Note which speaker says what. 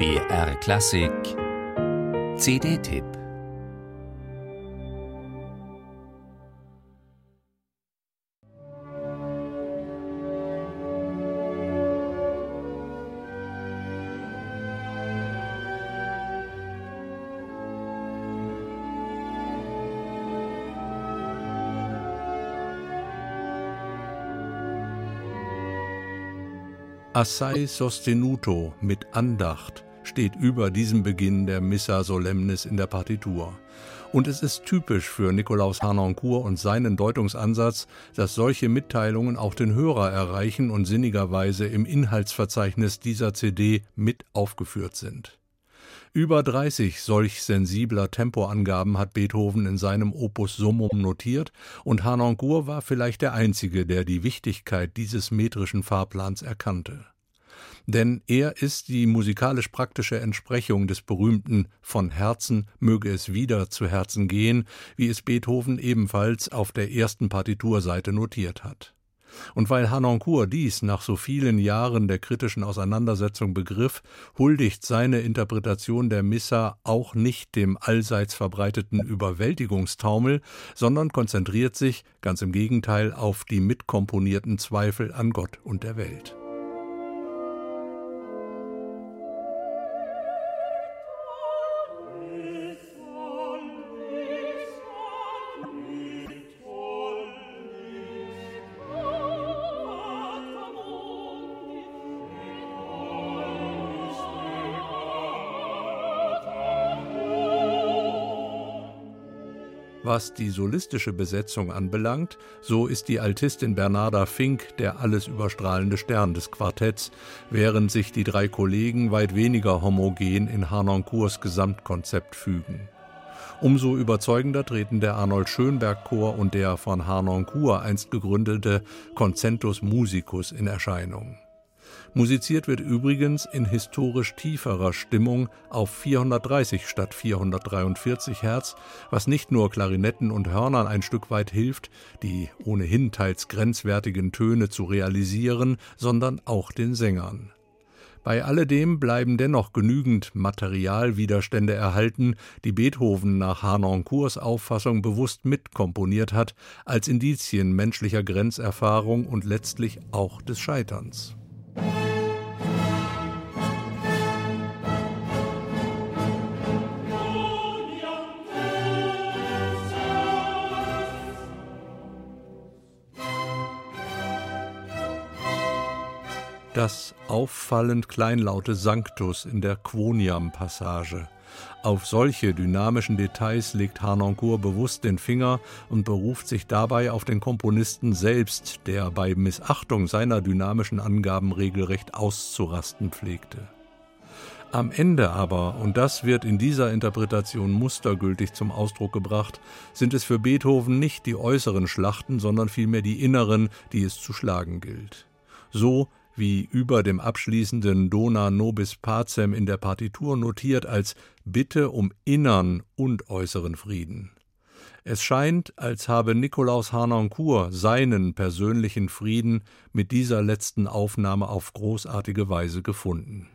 Speaker 1: BR Klassik. CD-Tipp
Speaker 2: Assai sostenuto mit Andacht steht über diesem Beginn der Missa Solemnis in der Partitur. Und es ist typisch für Nikolaus Harnoncourt und seinen Deutungsansatz, dass solche Mitteilungen auch den Hörer erreichen und sinnigerweise im Inhaltsverzeichnis dieser CD mit aufgeführt sind. Über 30 solch sensibler Tempoangaben hat Beethoven in seinem Opus Summum notiert und Harnoncourt war vielleicht der Einzige, der die Wichtigkeit dieses metrischen Fahrplans erkannte. Denn er ist die musikalisch-praktische Entsprechung des berühmten Von Herzen möge es wieder zu Herzen gehen, wie es Beethoven ebenfalls auf der ersten Partiturseite notiert hat. Und weil Hanoncourt dies nach so vielen Jahren der kritischen Auseinandersetzung begriff, huldigt seine Interpretation der Missa auch nicht dem allseits verbreiteten Überwältigungstaumel, sondern konzentriert sich, ganz im Gegenteil, auf die mitkomponierten Zweifel an Gott und der Welt. Was die solistische Besetzung anbelangt, so ist die Altistin Bernarda Fink der alles überstrahlende Stern des Quartetts, während sich die drei Kollegen weit weniger homogen in Harnoncourts Gesamtkonzept fügen. Umso überzeugender treten der Arnold Schönberg Chor und der von Harnoncourt einst gegründete Concentus Musicus in Erscheinung. Musiziert wird übrigens in historisch tieferer Stimmung auf 430 statt 443 Hertz, was nicht nur Klarinetten und Hörnern ein Stück weit hilft, die ohnehin teils grenzwertigen Töne zu realisieren, sondern auch den Sängern. Bei alledem bleiben dennoch genügend Materialwiderstände erhalten, die Beethoven nach Harnoncourts Auffassung bewusst mitkomponiert hat, als Indizien menschlicher Grenzerfahrung und letztlich auch des Scheiterns. Bye. Das auffallend kleinlaute Sanctus in der Quoniam-Passage. Auf solche dynamischen Details legt Harnoncourt bewusst den Finger und beruft sich dabei auf den Komponisten selbst, der bei Missachtung seiner dynamischen Angaben regelrecht auszurasten pflegte. Am Ende aber, und das wird in dieser Interpretation mustergültig zum Ausdruck gebracht, sind es für Beethoven nicht die äußeren Schlachten, sondern vielmehr die inneren, die es zu schlagen gilt. So wie über dem abschließenden Dona nobis pacem in der Partitur notiert als Bitte um innern und äußeren Frieden. Es scheint, als habe Nikolaus Harnoncourt seinen persönlichen Frieden mit dieser letzten Aufnahme auf großartige Weise gefunden.